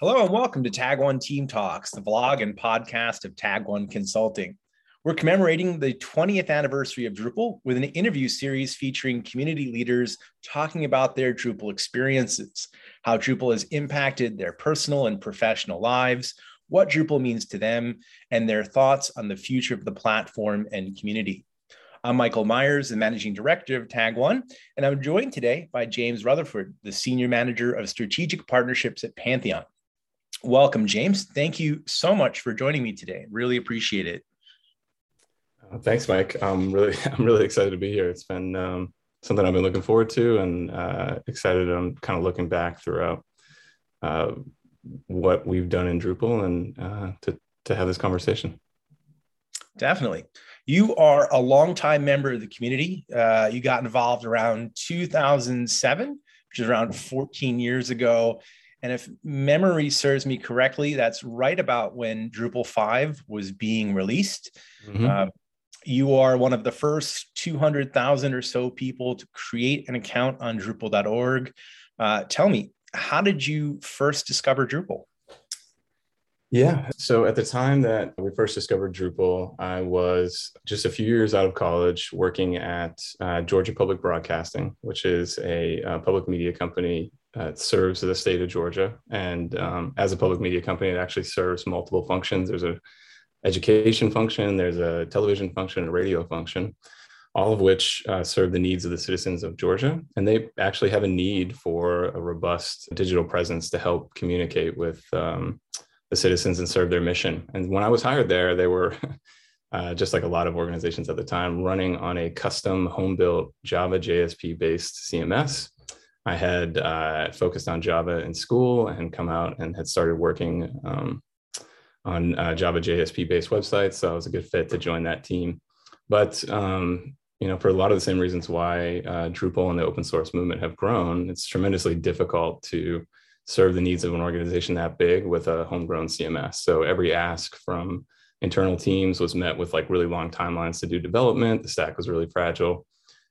Hello and welcome to Tag One Team Talks, the vlog and podcast of Tag One Consulting. We're commemorating the 20th anniversary of Drupal with an interview series featuring community leaders talking about their Drupal experiences, how Drupal has impacted their personal and professional lives, what Drupal means to them, and their thoughts on the future of the platform and community. I'm Michael Meyers, the managing director of Tag One, and I'm joined today by James Rutherford, the senior manager of strategic partnerships at Pantheon. Welcome, James. Thank you so much for joining me today. Really appreciate it. Uh, thanks, Mike. I'm really, I'm really excited to be here. It's been um, something I've been looking forward to, and uh, excited. I'm kind of looking back throughout uh, what we've done in Drupal, and uh, to to have this conversation. Definitely. You are a longtime member of the community. Uh, you got involved around 2007, which is around 14 years ago and if memory serves me correctly, that's right about when Drupal 5 was being released. Mm-hmm. Uh, you are one of the first 200,000 or so people to create an account on Drupal.org. Uh, tell me, how did you first discover Drupal? Yeah. So at the time that we first discovered Drupal, I was just a few years out of college working at uh, Georgia Public Broadcasting, which is a, uh, public media company uh, serves the state of Georgia. And um, as a public media company, it actually serves multiple functions. There's a education function, there's a television function, a radio function, all of which uh, serve the needs of the citizens of Georgia. And they actually have a need for a robust digital presence to help communicate with um, the citizens and serve their mission. And when I was hired there, they were uh, just like a lot of organizations at the time, running on a custom home built Java JSP based CMS I had uh, focused on Java in school and come out and had started working um, on uh, Java JSP based websites. So I was a good fit to join that team. But um, you know, for a lot of the same reasons why uh, Drupal and the open source movement have grown, it's tremendously difficult to serve the needs of an organization that big with a homegrown CMS. So every ask from internal teams was met with like really long timelines to do development. The stack was really fragile.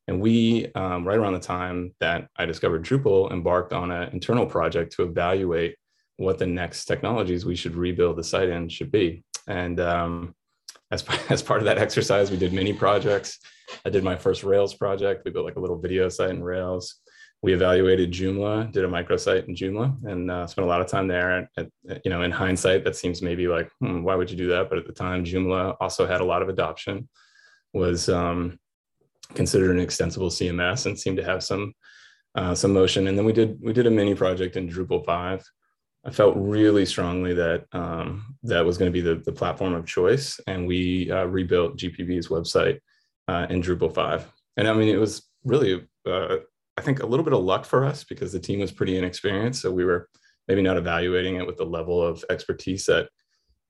And we, um, right around the time that I discovered Drupal, embarked on an internal project to evaluate what the next technologies we should rebuild the site in should be. And um, as, as part of that exercise, we did many projects. I did my first Rails project. We built like a little video site in Rails. We evaluated Joomla, did a microsite in Joomla, and uh, spent a lot of time there. At, at, you know, in hindsight, that seems maybe like, hmm, why would you do that? But at the time, Joomla also had a lot of adoption. Was um, considered an extensible CMS and seemed to have some uh, some motion. And then we did we did a mini project in Drupal five. I felt really strongly that um, that was going to be the, the platform of choice, and we uh, rebuilt GPB's website uh, in Drupal five. And I mean, it was really uh, I think a little bit of luck for us because the team was pretty inexperienced, so we were maybe not evaluating it with the level of expertise that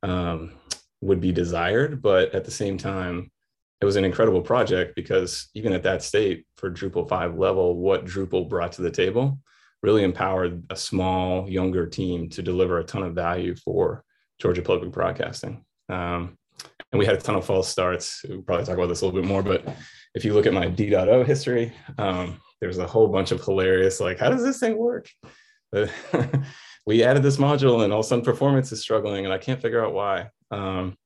um, would be desired. But at the same time, it was an incredible project because even at that state for Drupal 5 level, what Drupal brought to the table really empowered a small, younger team to deliver a ton of value for Georgia Public Broadcasting. Um, and we had a ton of false starts. We'll probably talk about this a little bit more, but if you look at my D.O history, um, there's a whole bunch of hilarious, like, how does this thing work? we added this module and all of a sudden performance is struggling and I can't figure out why. Um,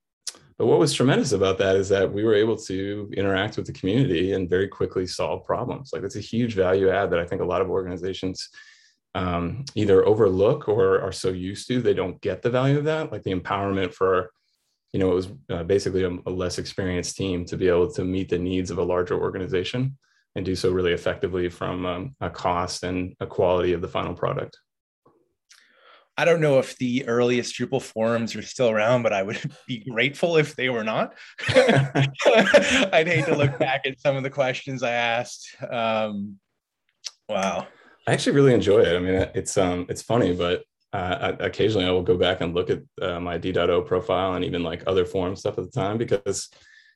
but what was tremendous about that is that we were able to interact with the community and very quickly solve problems. Like that's a huge value add that I think a lot of organizations um, either overlook or are so used to they don't get the value of that. Like the empowerment for, you know, it was uh, basically a, a less experienced team to be able to meet the needs of a larger organization and do so really effectively from um, a cost and a quality of the final product. I don't know if the earliest Drupal forums are still around, but I would be grateful if they were not. I'd hate to look back at some of the questions I asked. Um, wow. I actually really enjoy it. I mean, it's um, it's funny, but uh, occasionally I will go back and look at uh, my D.O profile and even like other forum stuff at the time because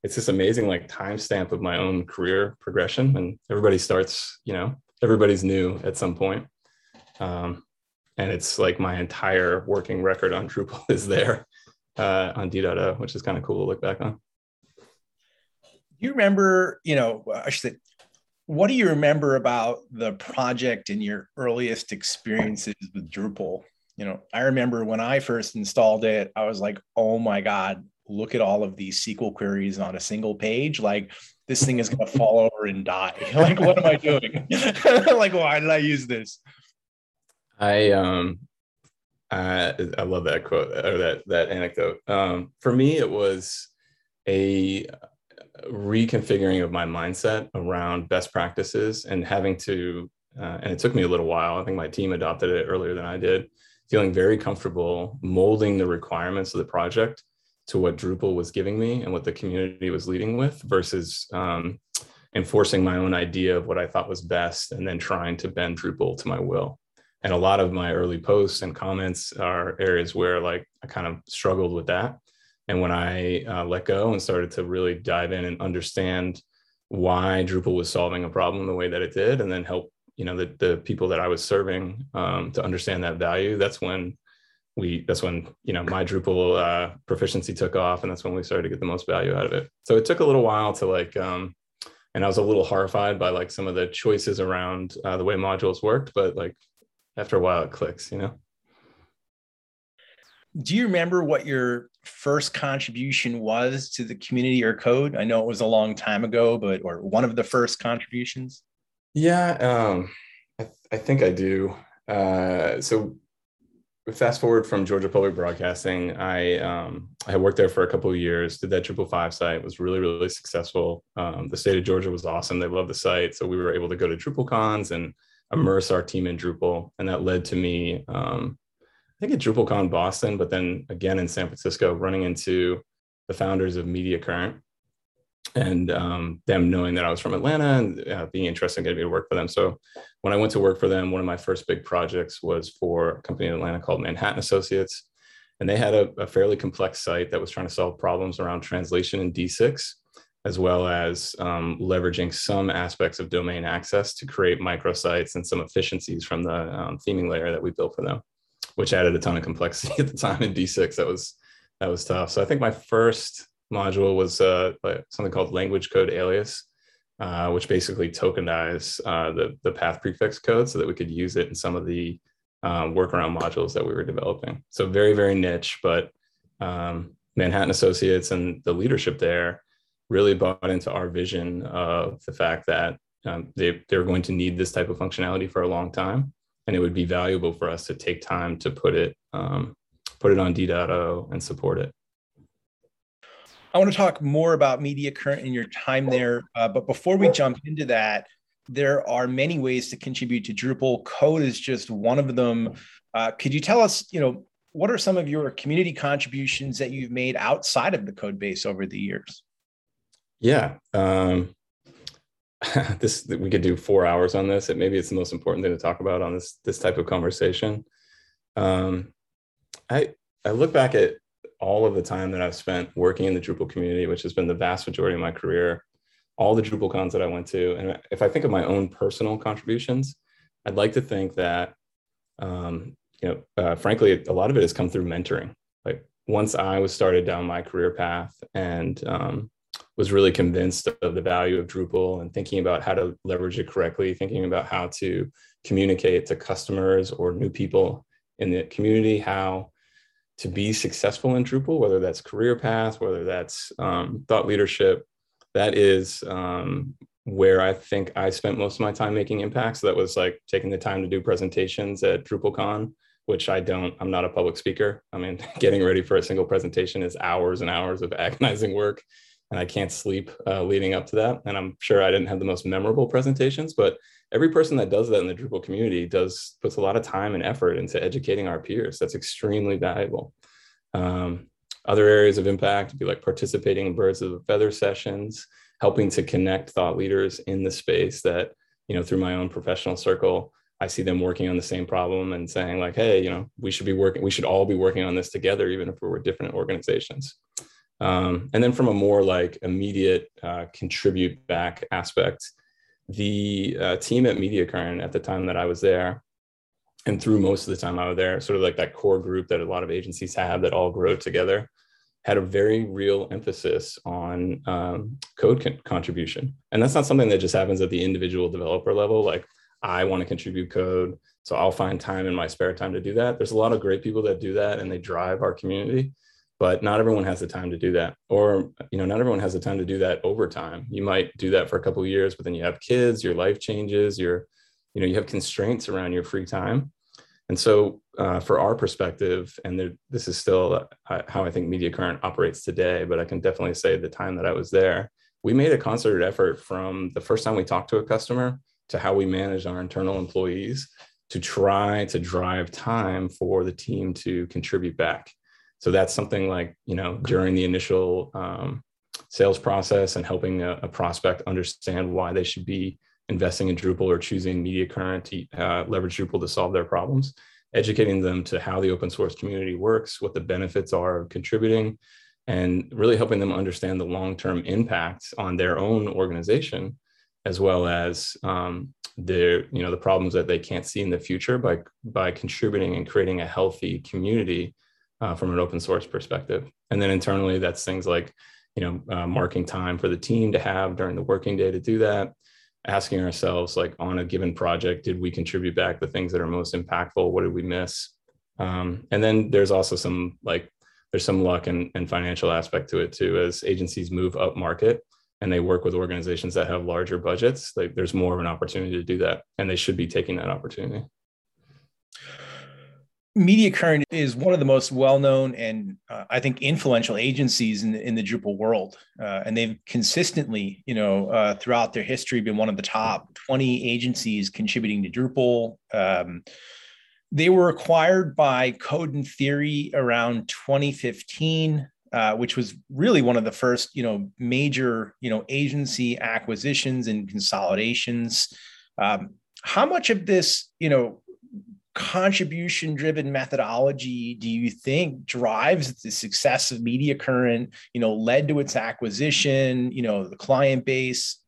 it's this amazing like timestamp of my own career progression. And everybody starts, you know, everybody's new at some point. Um, and it's like my entire working record on Drupal is there uh, on D.O, which is kind of cool to look back on. You remember, you know, I should say, what do you remember about the project and your earliest experiences with Drupal? you know, I remember when I first installed it, I was like, oh my God, look at all of these SQL queries on a single page. Like this thing is going to fall over and die. like, what am I doing? like, why did I use this? I, um, I, I love that quote or that, that anecdote. Um, for me, it was a reconfiguring of my mindset around best practices and having to, uh, and it took me a little while. I think my team adopted it earlier than I did, feeling very comfortable molding the requirements of the project to what Drupal was giving me and what the community was leading with versus um, enforcing my own idea of what I thought was best and then trying to bend Drupal to my will. And a lot of my early posts and comments are areas where like I kind of struggled with that. And when I uh, let go and started to really dive in and understand why Drupal was solving a problem the way that it did, and then help you know the, the people that I was serving um, to understand that value, that's when we that's when you know my Drupal uh, proficiency took off, and that's when we started to get the most value out of it. So it took a little while to like, um, and I was a little horrified by like some of the choices around uh, the way modules worked, but like after a while it clicks, you know. Do you remember what your first contribution was to the community or code? I know it was a long time ago, but or one of the first contributions. Yeah, um, I, th- I think I do. Uh, so fast forward from Georgia Public Broadcasting, I um, I worked there for a couple of years. Did that Drupal five site was really really successful. Um, the state of Georgia was awesome. They loved the site, so we were able to go to Drupal cons and immerse our team in Drupal, and that led to me. Um, I think at DrupalCon Boston, but then again in San Francisco, running into the founders of Media Current, and um, them knowing that I was from Atlanta and uh, being interested in getting me to work for them. So when I went to work for them, one of my first big projects was for a company in Atlanta called Manhattan Associates. And they had a, a fairly complex site that was trying to solve problems around translation in D6, as well as um, leveraging some aspects of domain access to create microsites and some efficiencies from the um, theming layer that we built for them, which added a ton of complexity at the time in D6. That was that was tough. So I think my first module was uh, something called language code alias, uh, which basically tokenized uh, the, the path prefix code so that we could use it in some of the um, workaround modules that we were developing. So very, very niche, but um, Manhattan Associates and the leadership there really bought into our vision of the fact that um, they, they're going to need this type of functionality for a long time. And it would be valuable for us to take time to put it, um, put it on D.O and support it. I want to talk more about Media Current and your time there. Uh, but before we jump into that, there are many ways to contribute to Drupal. Code is just one of them. Uh, could you tell us, you know, what are some of your community contributions that you've made outside of the code base over the years? Yeah. Um, this we could do four hours on this. It maybe it's the most important thing to talk about on this this type of conversation. Um, I I look back at all of the time that I've spent working in the Drupal community, which has been the vast majority of my career, all the Drupal cons that I went to. And if I think of my own personal contributions, I'd like to think that, um, you know, uh, frankly, a lot of it has come through mentoring. Like once I was started down my career path and um, was really convinced of the value of Drupal and thinking about how to leverage it correctly, thinking about how to communicate to customers or new people in the community, how to be successful in Drupal, whether that's career path, whether that's um, thought leadership, that is um, where I think I spent most of my time making impacts. So that was like taking the time to do presentations at DrupalCon, which I don't, I'm not a public speaker. I mean, getting ready for a single presentation is hours and hours of agonizing work. And I can't sleep uh, leading up to that. And I'm sure I didn't have the most memorable presentations, but every person that does that in the Drupal community does puts a lot of time and effort into educating our peers. That's extremely valuable. Um, other areas of impact would be like participating in birds of a feather sessions, helping to connect thought leaders in the space that, you know, through my own professional circle, I see them working on the same problem and saying like, hey, you know, we should be working, we should all be working on this together, even if we're different organizations. Um, and then from a more like immediate uh, contribute back aspect, the uh, team at Media Current at the time that I was there, and through most of the time I was there, sort of like that core group that a lot of agencies have that all grow together, had a very real emphasis on um, code con- contribution. And that's not something that just happens at the individual developer level. Like I want to contribute code. So I'll find time in my spare time to do that. There's a lot of great people that do that and they drive our community, but not everyone has the time to do that. Or, you know, not everyone has the time to do that over time. You might do that for a couple of years, but then you have kids, your life changes, your, you know, you have constraints around your free time. And so, uh, for our perspective, and there, this is still uh, how I think Media Current operates today, but I can definitely say the time that I was there, we made a concerted effort from the first time we talked to a customer to how we manage our internal employees to try to drive time for the team to contribute back. So that's something like, you know, during the initial um, sales process and helping a, a, prospect understand why they should be investing in Drupal or choosing Media Current to uh, leverage Drupal to solve their problems, educating them to how the open source community works, what the benefits are of contributing, and really helping them understand the long-term impact on their own organization, as well as um, the you know the problems that they can't see in the future by by contributing and creating a healthy community uh, from an open source perspective. And then internally, that's things like you know uh, marking time for the team to have during the working day to do that. Asking ourselves like on a given project did we contribute back the things that are most impactful? What did we miss? Um, and then there's also some like there's some luck and, and financial aspect to it too. As agencies move up market and they work with organizations that have larger budgets like there's more of an opportunity to do that and they should be taking that opportunity Media Current is one of the most well-known and uh, I think influential agencies in the, in the Drupal world, uh, and they've consistently, you know, uh, throughout their history, been one of the top 20 agencies contributing to Drupal. Um, they were acquired by Code and Theory around 2015, uh, which was really one of the first, you know, major, you know, agency acquisitions and consolidations. Um, how much of this, you know, contribution driven methodology do you think drives the success of media current you know led to its acquisition you know the client base?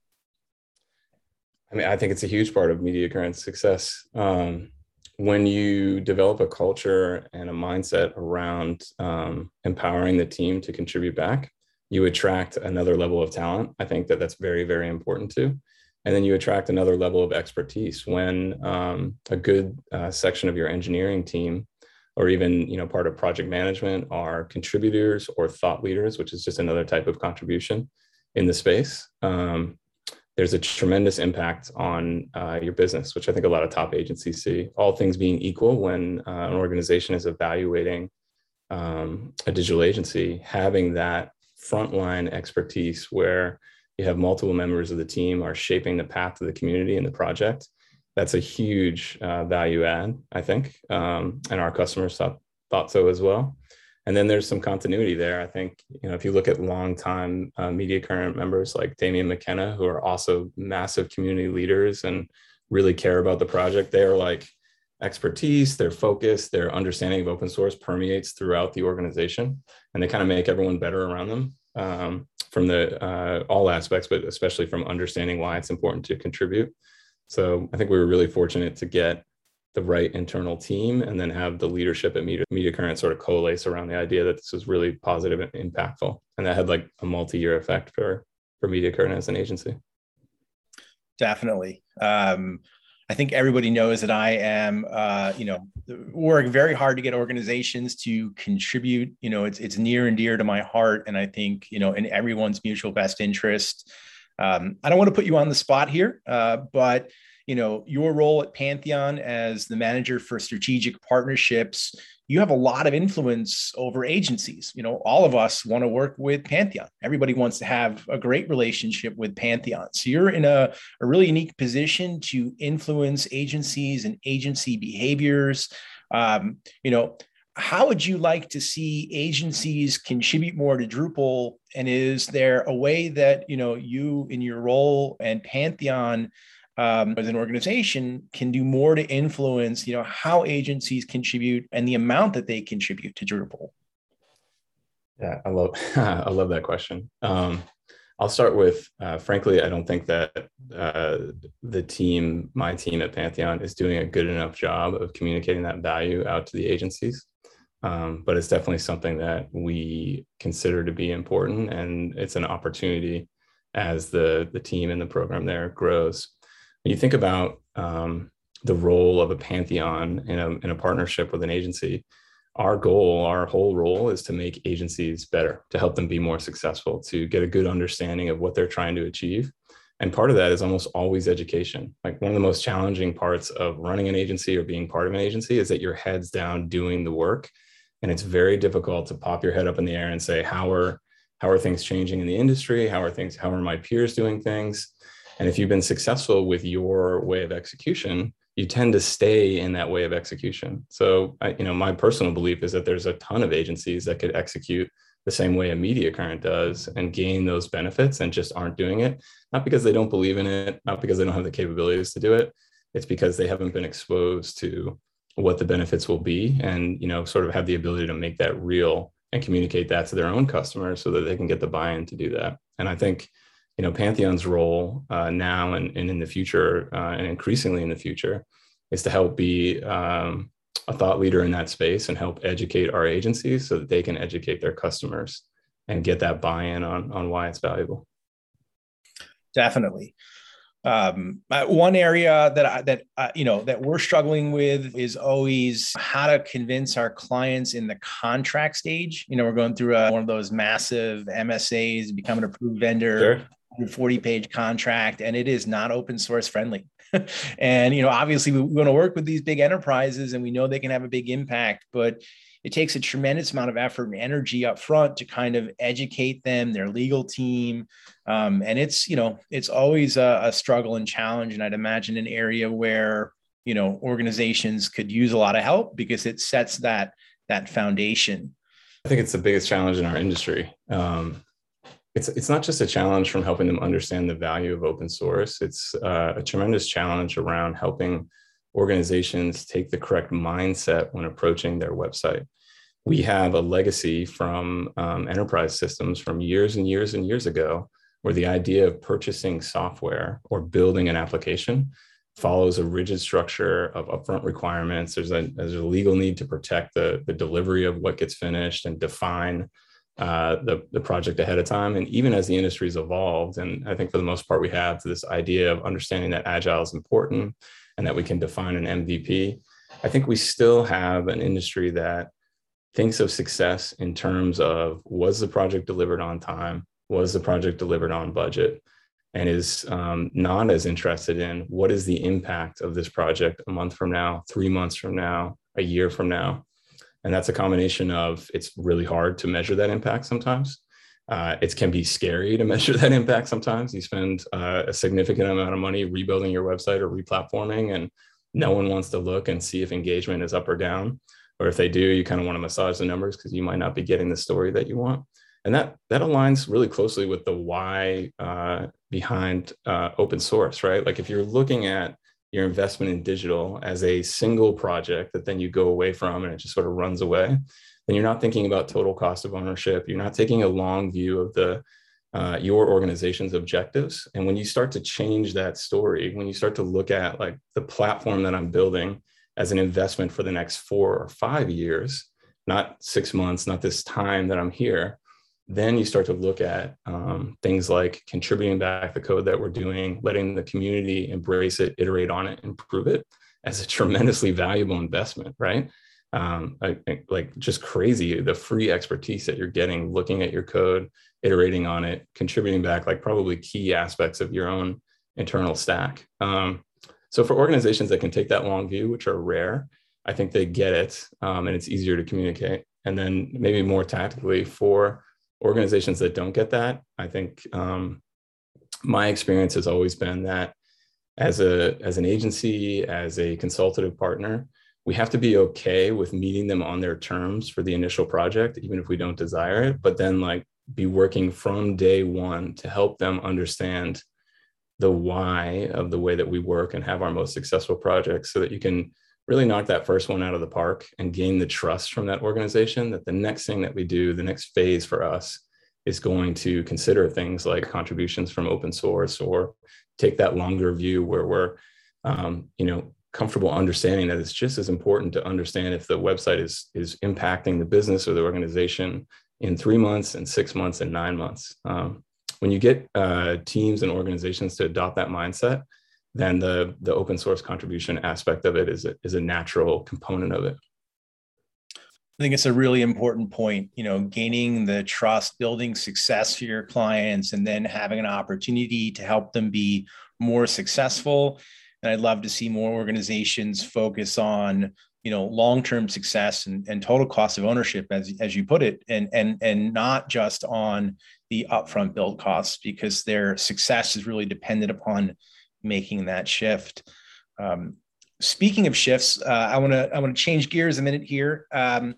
I mean i think it's a huge part of media current's success. Um, when you develop a culture and a mindset around um, empowering the team to contribute back you attract another level of talent. I think that that's very very important too and then you attract another level of expertise when um, a good uh, section of your engineering team or even you know part of project management are contributors or thought leaders which is just another type of contribution in the space. Um, there's a tremendous impact on uh, your business which i think a lot of top agencies see. All things being equal when uh, an organization is evaluating um, a digital agency having that frontline expertise where you have multiple members of the team are shaping the path of the community and the project. That's a huge uh, value add i think. Um, and our customers thought, thought so as well. And then there's some continuity there. I think you know if you look at long-time uh, media current members like damien mckenna who are also massive community leaders and really care about the project they're like expertise their focus their understanding of open source permeates throughout the organization and they kind of make everyone better around them um, from the uh, all aspects, but especially from understanding why it's important to contribute. So I think we were really fortunate to get the right internal team and then have the leadership at Media, Media Current sort of coalesce around the idea that this was really positive and impactful. And that had like a multi-year effect for, for Media Current as an agency. Definitely. Um, I think everybody knows that I am, uh, you know, work very hard to get organizations to contribute. You know, it's it's near and dear to my heart, and I think you know, in everyone's mutual best interest. Um, I don't want to put you on the spot here, uh, but you know, your role at Pantheon as the manager for strategic partnerships you have a lot of influence over agencies. You know, all of us want to work with Pantheon. Everybody wants to have a great relationship with Pantheon. So you're in a, a really unique position to influence agencies and agency behaviors. Um, you know, how would you like to see agencies contribute more to Drupal? And is there a way that you know you in your role and Pantheon um, as an organization can do more to influence, you know, how agencies contribute and the amount that they contribute to Drupal? Yeah, I love I love that question. Um, I'll start with, uh, frankly, I don't think that uh, the team, my team at Pantheon, is doing a good enough job of communicating that value out to the agencies. Um, but it's definitely something that we consider to be important, and it's an opportunity as the the team and the program there grows when you think about um, the role of a pantheon in a, in a partnership with an agency, our goal, our whole role is to make agencies better, to help them be more successful, to get a good understanding of what they're trying to achieve. And part of that is almost always education. Like one of the most challenging parts of running an agency or being part of an agency is that your head's down doing the work. And it's very difficult to pop your head up in the air and say, how are how are things changing in the industry? How are things, how are my peers doing things? And if you've been successful with your way of execution, you tend to stay in that way of execution. So, I, you know, my personal belief is that there's a ton of agencies that could execute the same way a media current does and gain those benefits and just aren't doing it, not because they don't believe in it, not because they don't have the capabilities to do it. It's because they haven't been exposed to what the benefits will be and, you know, sort of have the ability to make that real and communicate that to their own customers so that they can get the buy-in to do that. And I think, you know, Pantheon's role uh, now and, and in the future, uh, and increasingly in the future, is to help be um, a thought leader in that space and help educate our agencies so that they can educate their customers and get that buy-in on on why it's valuable. Definitely. Um, uh, one area that I, that uh, you know that we're struggling with is always how to convince our clients in the contract stage. You know, we're going through a, uh, one of those massive MSAs, become an approved vendor, sure. 40 page contract, and it is not open source friendly. and you know, obviously, we want to work with these big enterprises, and we know they can have a big impact, but it takes a tremendous amount of effort and energy up front to kind of educate them, their legal team, um, and it's you know, it's always a, a struggle and challenge, and I'd imagine an area where you know organizations could use a lot of help because it sets that that foundation. I think it's the biggest challenge in our industry. Um, it's it's not just a challenge from helping them understand the value of open source. It's uh, a tremendous challenge around helping organizations take the correct mindset when approaching their website. We have a legacy from um, enterprise systems from years and years and years ago, where the idea of purchasing software or building an application follows a rigid structure of upfront requirements. There's a, there's a legal need to protect the, the delivery of what gets finished and define uh, the, the project ahead of time. And even as the industry's evolved, and I think for the most part, we have this idea of understanding that agile is important and that we can define an MVP. I think we still have an industry that thinks of success in terms of was the project delivered on time? Was the project delivered on budget? And is um, not as interested in what is the impact of this project a month from now, three months from now, a year from now. And that's a combination of it's really hard to measure that impact sometimes. Uh, it can be scary to measure that impact sometimes. You spend uh, a significant amount of money rebuilding your website or replatforming, and no one wants to look and see if engagement is up or down. Or if they do, you kind of want to massage the numbers because you might not be getting the story that you want. And that that aligns really closely with the why uh, behind uh, open source, right? Like if you're looking at your investment in digital as a single project that then you go away from and it just sort of runs away, then you're not thinking about total cost of ownership. You're not taking a long view of the uh, your organization's objectives. And when you start to change that story, when you start to look at like the platform that I'm building as an investment for the next four or five years, not six months, not this time that I'm here, then you start to look at um, things like contributing back the code that we're doing, letting the community embrace it, iterate on it, improve it as a tremendously valuable investment, right? Um, I, like just crazy the free expertise that you're getting looking at your code, iterating on it, contributing back like probably key aspects of your own internal stack. Um, so for organizations that can take that long view, which are rare, I think they get it um, and it's easier to communicate. And then maybe more tactically for organizations that don't get that, I think um, my experience has always been that as a as an agency, as a consultative partner, we have to be okay with meeting them on their terms for the initial project, even if we don't desire it. But then, like, be working from day one to help them understand the why of the way that we work and have our most successful projects, so that you can really knock that first one out of the park and gain the trust from that organization that the next thing that we do, the next phase for us is going to consider things like contributions from open source or take that longer view where we're, um, you know, comfortable understanding that it's just as important to understand if the website is is impacting the business or the organization in three months and six months and nine months. Um, when you get uh, teams and organizations to adopt that mindset, then the the open source contribution aspect of it is a, is a natural component of it. I think it's a really important point, you know, gaining the trust, building success for your clients, and then having an opportunity to help them be more successful. And I'd love to see more organizations focus on, you know, long-term success and, and total cost of ownership, as, as you put it, and, and, and not just on the upfront build costs, because their success is really dependent upon making that shift. Um, speaking of shifts, uh, I want to I want to change gears a minute here. Um,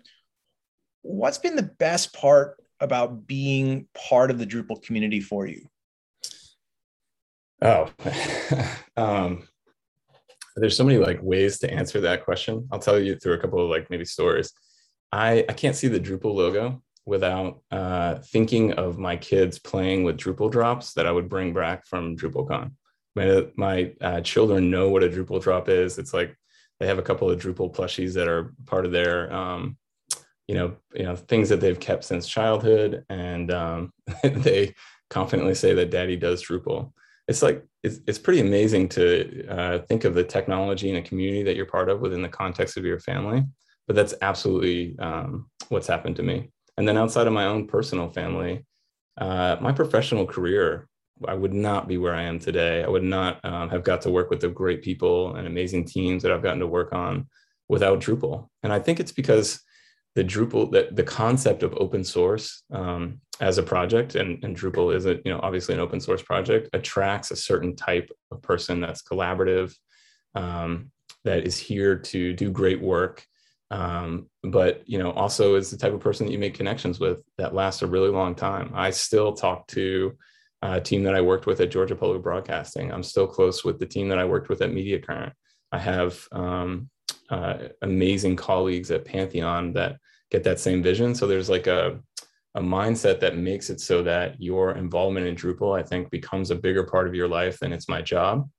what's been the best part about being part of the Drupal community for you? Oh, um, there's so many like ways to answer that question. I'll tell you through a couple of like maybe stories. I I can't see the Drupal logo without uh, thinking of my kids playing with Drupal drops that I would bring back from DrupalCon. My my uh, children know what a Drupal drop is. It's like they have a couple of Drupal plushies that are part of their um, you know, you know, things that they've kept since childhood, and um, they confidently say that Daddy does Drupal. It's like it's, it's pretty amazing to uh, think of the technology and a community that you're part of within the context of your family. But that's absolutely um, what's happened to me. And then outside of my own personal family, uh, my professional career, I would not be where I am today. I would not um, have got to work with the great people and amazing teams that I've gotten to work on without Drupal. And I think it's because the Drupal, the, the concept of open source um, as a project, and, and Drupal is a, you know, obviously an open source project, attracts a certain type of person that's collaborative, um, that is here to do great work, um, but you know, also is the type of person that you make connections with that lasts a really long time. I still talk to a team that I worked with at Georgia Public Broadcasting. I'm still close with the team that I worked with at Media Current. I have um, uh, amazing colleagues at Pantheon that get that same vision. So there's like a, a mindset that makes it so that your involvement in Drupal, I think, becomes a bigger part of your life than it's my job.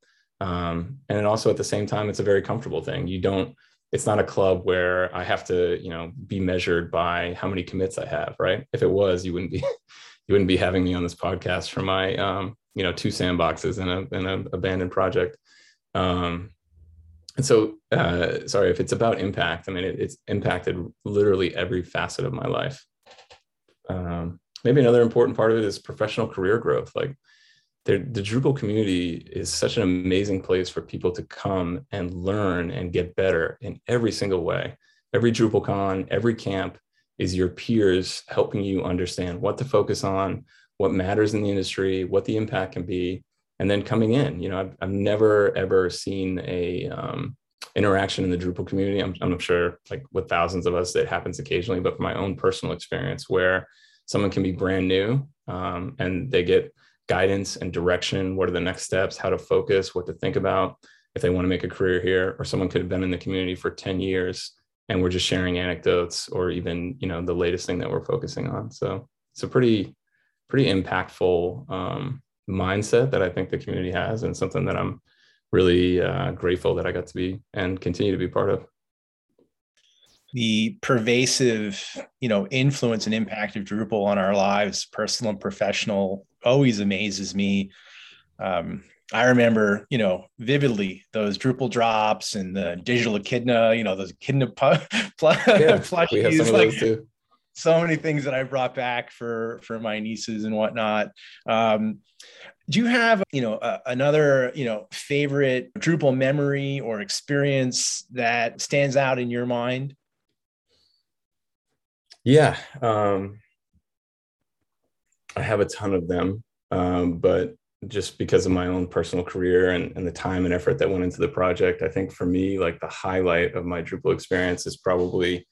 Um, and also at the same time, it's a very comfortable thing. You don't, it's not a club where I have to, you know, be measured by how many commits I have, right? If it was, you wouldn't be, you wouldn't be having me on this podcast for my, um, you know, two sandboxes and a, and a abandoned project. Um, and so uh, sorry if it's about impact i mean it, it's impacted literally every facet of my life. Um, maybe another important part of it is professional career growth. Like the drupal community is such an amazing place for people to come and learn and get better in every single way. Every drupalcon every camp is your peers helping you understand what to focus on what matters in the industry what the impact can be and then coming in. You know i've, I've never ever seen a um, interaction in the drupal community. I'm, I'm sure like with thousands of us it happens occasionally but from my own personal experience where someone can be brand new um, and they get guidance and direction what are the next steps how to focus what to think about if they want to make a career here or someone could have been in the community for 10 years and we're just sharing anecdotes or even you know the latest thing that we're focusing on so it's a pretty pretty impactful um, mindset that I think the community has, and something that I'm really uh, grateful that I got to be and continue to be part of. The pervasive, you know, influence and impact of Drupal on our lives, personal and professional, always amazes me. Um, I remember, you know, vividly those Drupal drops and the digital echidna, you know, those echidna pl- yeah, plushies. We have some of like, those too so many things that I brought back for for my nieces and whatnot. Um, do you have you know uh, another you know favorite Drupal memory or experience that stands out in your mind? Yeah, um, I have a ton of them, um, but just because of my own personal career and, and the time and effort that went into the project, I think for me, like the highlight of my Drupal experience is probably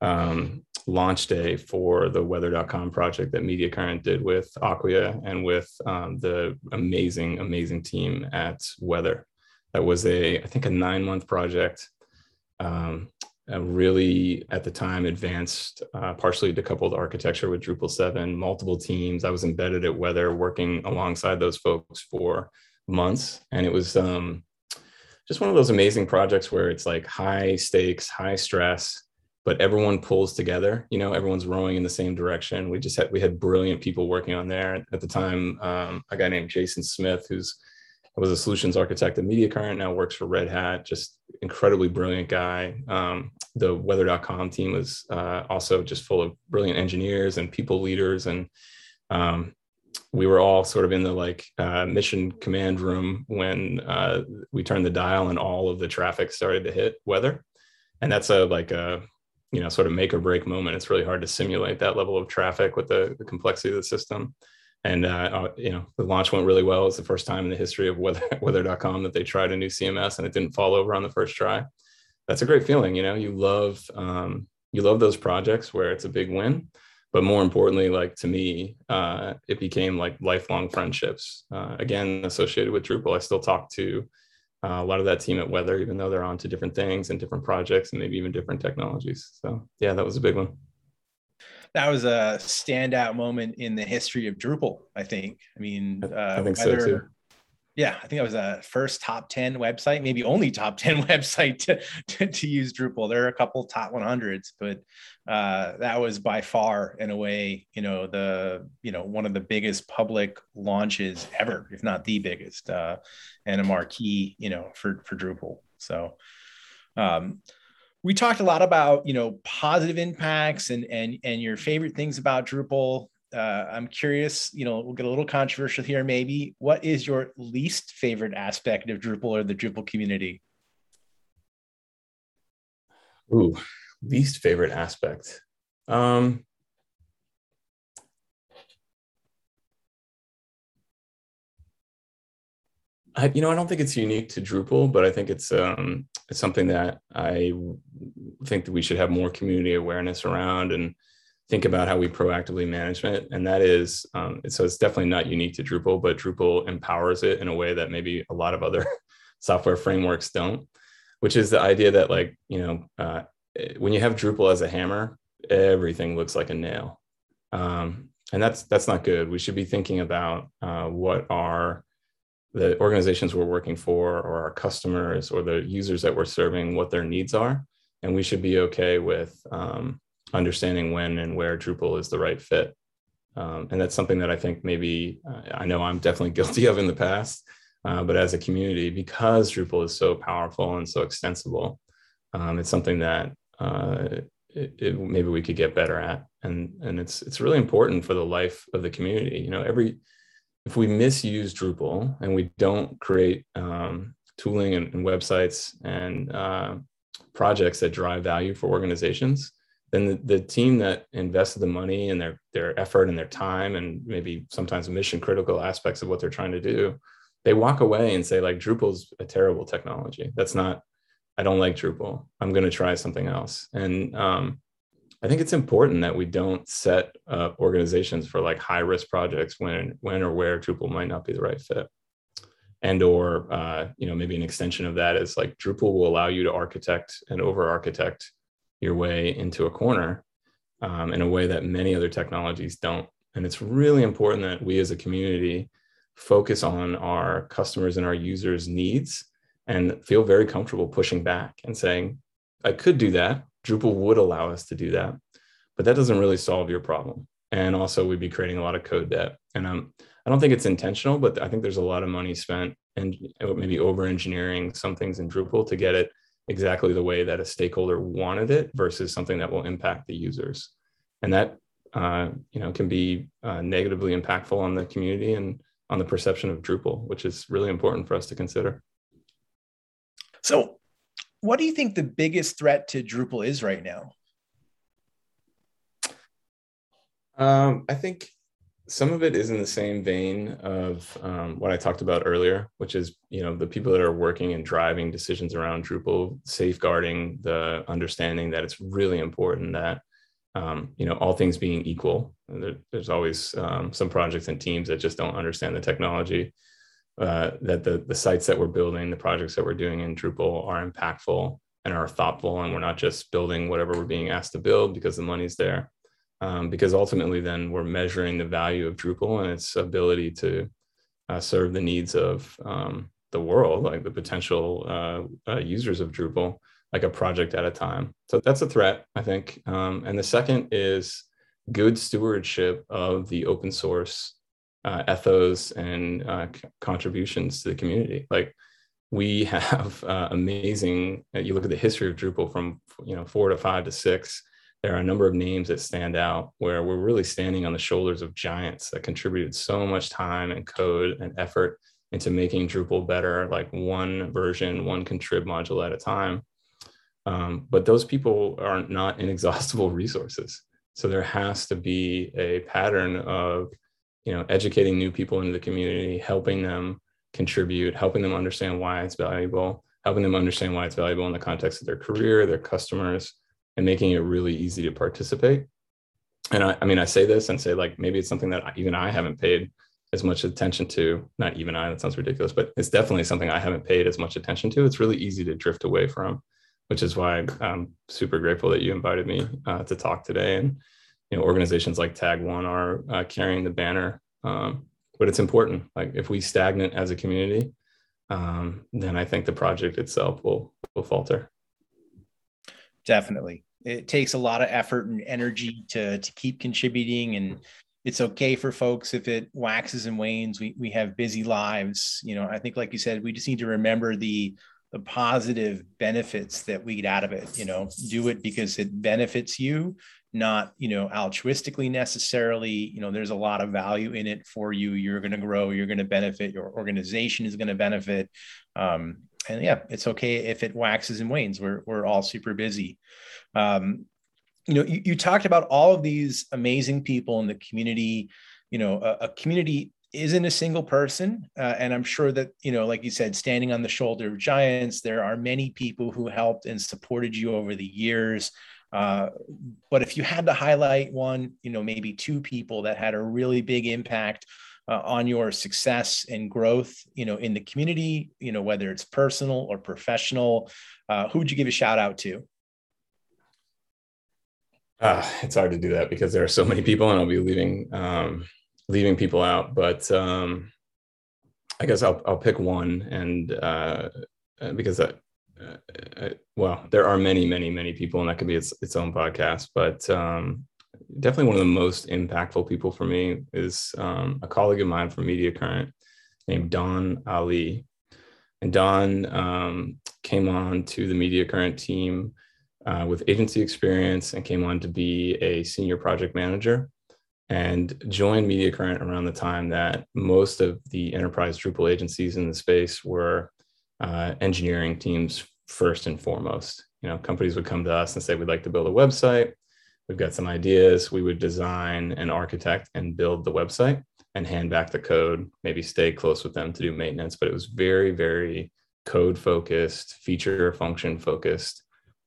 um, launch day for the weather.com project that Media Current did with Acquia and with um, the amazing, amazing team at Weather. That was a, I think, a nine month project. Um, really, at the time, advanced uh, partially decoupled architecture with Drupal 7, multiple teams. I was embedded at Weather working alongside those folks for months. And it was um, just one of those amazing projects where it's like high stakes, high stress but everyone pulls together you know everyone's rowing in the same direction we just had we had brilliant people working on there at the time um, a guy named jason smith who's was a solutions architect at Media Current, now works for Red Hat, just incredibly brilliant guy. Um, the weather.com team was uh, also just full of brilliant engineers and people leaders. And um, we were all sort of in the like uh, mission command room when uh, we turned the dial and all of the traffic started to hit weather. And that's a like a you know sort of make or break moment. It's really hard to simulate that level of traffic with the, the complexity of the system. And uh, uh you know the launch went really well. It's the first time in the history of weather weather.com that they tried a new CMS and it didn't fall over on the first try. That's a great feeling. You know, you love um, you love those projects where it's a big win but more importantly like to me uh, it became like lifelong friendships uh, again associated with drupal i still talk to uh, a lot of that team at weather even though they're on to different things and different projects and maybe even different technologies so yeah that was a big one that was a standout moment in the history of drupal i think i mean i think weather, so too yeah, I think it was a first top 10 website, maybe only top 10 website to, to, to use Drupal. There are a couple top 100s, but uh, that was by far, in a way, you know, the, you know, one of the biggest public launches ever, if not the biggest, uh, and a marquee, you know, for, for Drupal. So, um, we talked a lot about, you know, positive impacts and, and, and your favorite things about Drupal uh, I'm curious, you know, we'll get a little controversial here maybe. What is your least favorite aspect of Drupal or the Drupal community? Ooh, least favorite aspect. Um, I, you know, I don't think it's unique to Drupal, but I think it's um, it's something that I think that we should have more community awareness around and think about how we proactively manage it. And that is, um, so it's definitely not unique to Drupal, but Drupal empowers it in a way that maybe a lot of other software frameworks don't, which is the idea that like, you know, uh, when you have Drupal as a hammer, everything looks like a nail. Um, and that's, that's not good. We should be thinking about uh, what are the organizations we're working for or our customers or the users that we're serving, what their needs are. And we should be okay with, um, understanding when and where Drupal is the right fit. Um, and that's something that I think maybe uh, I know I'm definitely guilty of in the past, uh, but as a community, because Drupal is so powerful and so extensible, um, it's something that uh, it, it, maybe we could get better at. And and it's it's really important for the life of the community. You know, every if we misuse Drupal and we don't create um, tooling and, and, websites and uh, projects that drive value for organizations, then the, the team that invested the money and their their effort and their time and maybe sometimes mission critical aspects of what they're trying to do they walk away and say like drupal's a terrible technology. That's not i don't like drupal. I'm going to try something else. And um, i think it's important that we don't set up organizations for like high risk projects when when or where drupal might not be the right fit and or uh, you know maybe an extension of that is like drupal will allow you to architect and over architect your way into a corner um, in a way that many other technologies don't. And it's really important that we as a community focus on our customers and our users' needs and feel very comfortable pushing back and saying, I could do that. Drupal would allow us to do that, but that doesn't really solve your problem. And also, we'd be creating a lot of code debt. And um, I don't think it's intentional, but I think there's a lot of money spent and maybe over engineering some things in Drupal to get it exactly the way that a stakeholder wanted it versus something that will impact the users and that uh, you know can be uh, negatively impactful on the community and on the perception of drupal which is really important for us to consider so what do you think the biggest threat to drupal is right now um, i think some of it is in the same vein of um, what I talked about earlier, which is you know the people that are working and driving decisions around Drupal, safeguarding the understanding that it's really important that um, you know all things being equal. There, there's always um, some projects and teams that just don't understand the technology. Uh, that the the sites that we're building, the projects that we're doing in Drupal are impactful and are thoughtful, and we're not just building whatever we're being asked to build because the money's there um, because ultimately then we're measuring the value of Drupal and its ability to uh, serve the needs of um, the world, like the potential uh, uh, users of Drupal, like a project at a time. So that's a threat, I think. Um, and the second is good stewardship of the open source uh, ethos and uh, c- contributions to the community. Like we have uh, amazing. Uh, you look at the history of Drupal from you know four to five to six. There are a number of names that stand out where we're really standing on the shoulders of giants that contributed so much time and code and effort into making Drupal better, like one version, one contrib module at a time. Um, but those people are not inexhaustible resources. So there has to be a pattern of, you know, educating new people into the community, helping them contribute, helping them understand why it's valuable, helping them understand why it's valuable in the context of their career, their customers, and making it really easy to participate. And I, I mean, I say this and say like maybe it's something that even I haven't paid as much attention to. Not even I, that sounds ridiculous, but it's definitely something I haven't paid as much attention to. It's really easy to drift away from, which is why I'm super grateful that you invited me uh, to talk today. And you know, organizations like Tag1 are uh, carrying the banner um, but it's important. Like if we stagnate as a community, um, then I think the project itself will will falter. Definitely, it takes a lot of effort and energy to to keep contributing, and it's okay for folks if it waxes and wanes. We we have busy lives. You know, I think, like you said, we just need to remember the the positive benefits that we get out of it. You know, do it because it benefits you not you know altruistically necessarily. You know there's a lot of value in it for you. You're going to grow you're going to benefit your organization is going to benefit. Um, and yeah it's okay if it waxes and wanes. We're, we're all super busy. Um, you know you, you talked about all of these amazing people in the community you know a, a community isn't a single person uh, and i'm sure that you know like you said standing on the shoulder of giants there are many people who helped and supported you over the years uh, but if you had to highlight one, you know, maybe two people that had a really big impact uh, on your success and growth, you know, in the community, you know, whether it's personal or professional, uh, who would you give a shout out to? Uh, it's hard to do that because there are so many people, and I'll be leaving um, leaving people out. But um, I guess I'll I'll pick one, and uh, because I, uh, uh, well, there are many, many, many people, and that could be its, its own podcast. But um, definitely one of the most impactful people for me is um, a colleague of mine from Mediacurrent named Dawn Aly. And Dawn um, came on to the Mediacurrent team uh, with agency experience and came on to be a senior project manager and joined Mediacurrent around the time that most of the enterprise Drupal agencies in the space were uh, engineering teams first and foremost. You know, companies would come to us and say, we'd like to build a website. We've got some ideas. We would design and architect and build the website and hand back the code, maybe stay close with them to do maintenance. But it was very, very code focused, feature function focused.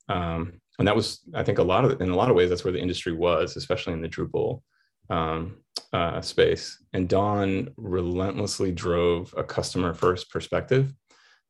Um, and that was, I think, a lot of in a lot of ways, that's where the industry was, especially in the Drupal um, uh, space. And Dawn relentlessly drove a customer first perspective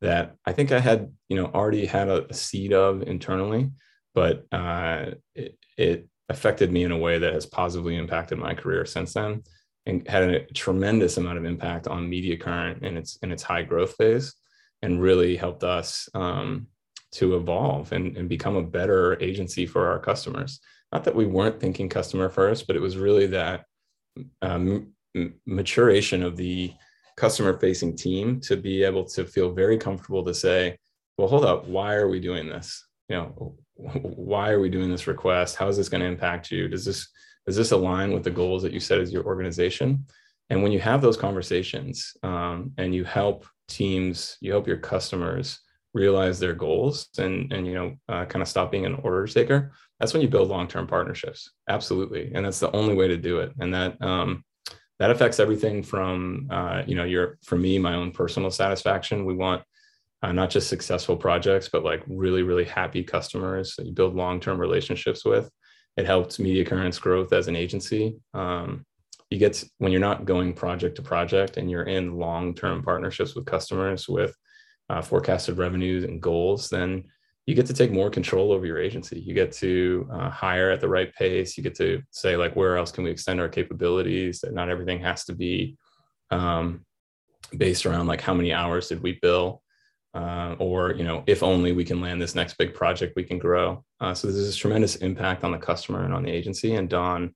that I think I had, you know, already had a, a seed of internally, but uh, it, it, affected me in a way that has positively impacted my career since then, and had a tremendous amount of impact on Mediacurrent in its in its high growth phase, and really helped us um, to evolve and, and become a better agency for our customers. Not that we weren't thinking customer first, but it was really that um, maturation of the customer facing team to be able to feel very comfortable to say, well, hold up, why are we doing this? You know, why are we doing this request? How is this going to impact you? Does this does this align with the goals that you set as your organization? And when you have those conversations um, and you help teams, you help your customers realize their goals and and you know uh, kind of stop being an order taker. That's when you build long term partnerships. Absolutely, and that's the only way to do it. And that um, that affects everything from uh, you know your for me my own personal satisfaction we want uh, not just successful projects but like really really happy customers that you build long-term relationships with it helps Mediacurrent's growth as an agency um, you get when you're not going project to project and you're in long-term partnerships with customers with uh, forecasted revenues and goals then you get to take more control over your agency. You get to uh, hire at the right pace. You get to say like, where else can we extend our capabilities? That not everything has to be um, based around like how many hours did we bill, uh, or you know, if only we can land this next big project, we can grow. Uh, so there's this tremendous impact on the customer and on the agency. And Dawn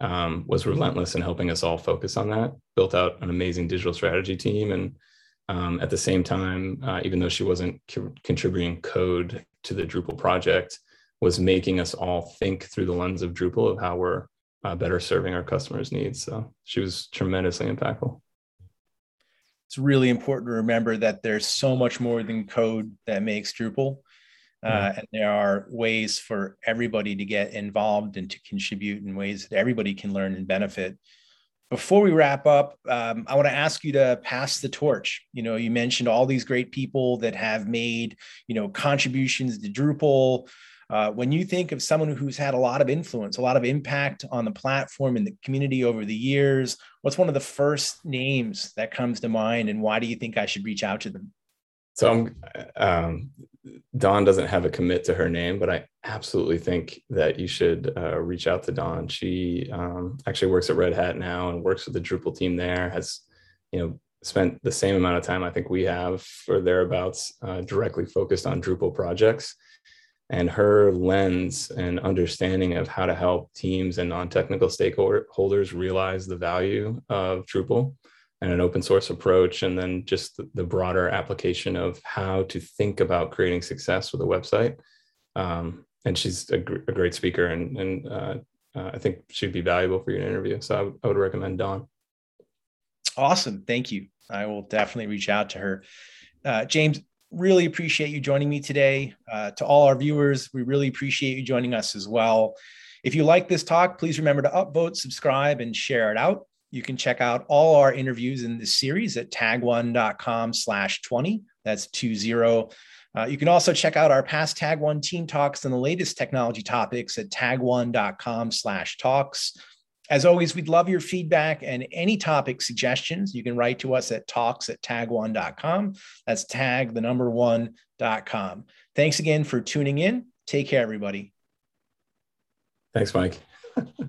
um, was relentless in helping us all focus on that. Built out an amazing digital strategy team, and um, at the same time, uh, even though she wasn't co- contributing code to the Drupal project, was making us all think through the lens of Drupal of how we're uh, better serving our customers' needs. So she was tremendously impactful. It's really important to remember that there's so much more than code that makes Drupal. Uh, and there are ways for everybody to get involved and to contribute in ways that everybody can learn and benefit. Before we wrap up, um, I want to ask you to pass the torch. You know, you mentioned all these great people that have made, you know, contributions to Drupal. Uh, when you think of someone who's had a lot of influence, a lot of impact on the platform and the community over the years, what's one of the first names that comes to mind, and why do you think I should reach out to them? So um, Dawn doesn't have a commit to her name, but I absolutely think that you should uh, reach out to Dawn. She um, actually works at Red Hat now and works with the Drupal team there. Has you know spent the same amount of time I think we have or thereabouts uh, directly focused on Drupal projects. And her lens and understanding of how to help teams and non-technical stakeholders realize the value of Drupal and an open source approach, and then just the, the broader application of how to think about creating success with a website. Um, and she's a, gr- a, great speaker, and, and uh, uh, I think she'd be valuable for your interview. So I, w- I would recommend Dawn. Awesome. Thank you. I will definitely reach out to her. Uh, James, really appreciate you joining me today. Uh, to all our viewers, we really appreciate you joining us as well. If you like this talk, please remember to upvote, subscribe, and share it out. You can check out all our interviews in this series at tag1.com slash 20. That's 20. Uh, you can also check out our past Tag1 team talks and the latest technology topics at tag1.com slash talks. As always, we'd love your feedback and any topic suggestions. You can write to us at talks at tag1.com. That's tag the number one.com. Thanks again for tuning in. Take care, everybody. Thanks, Mike.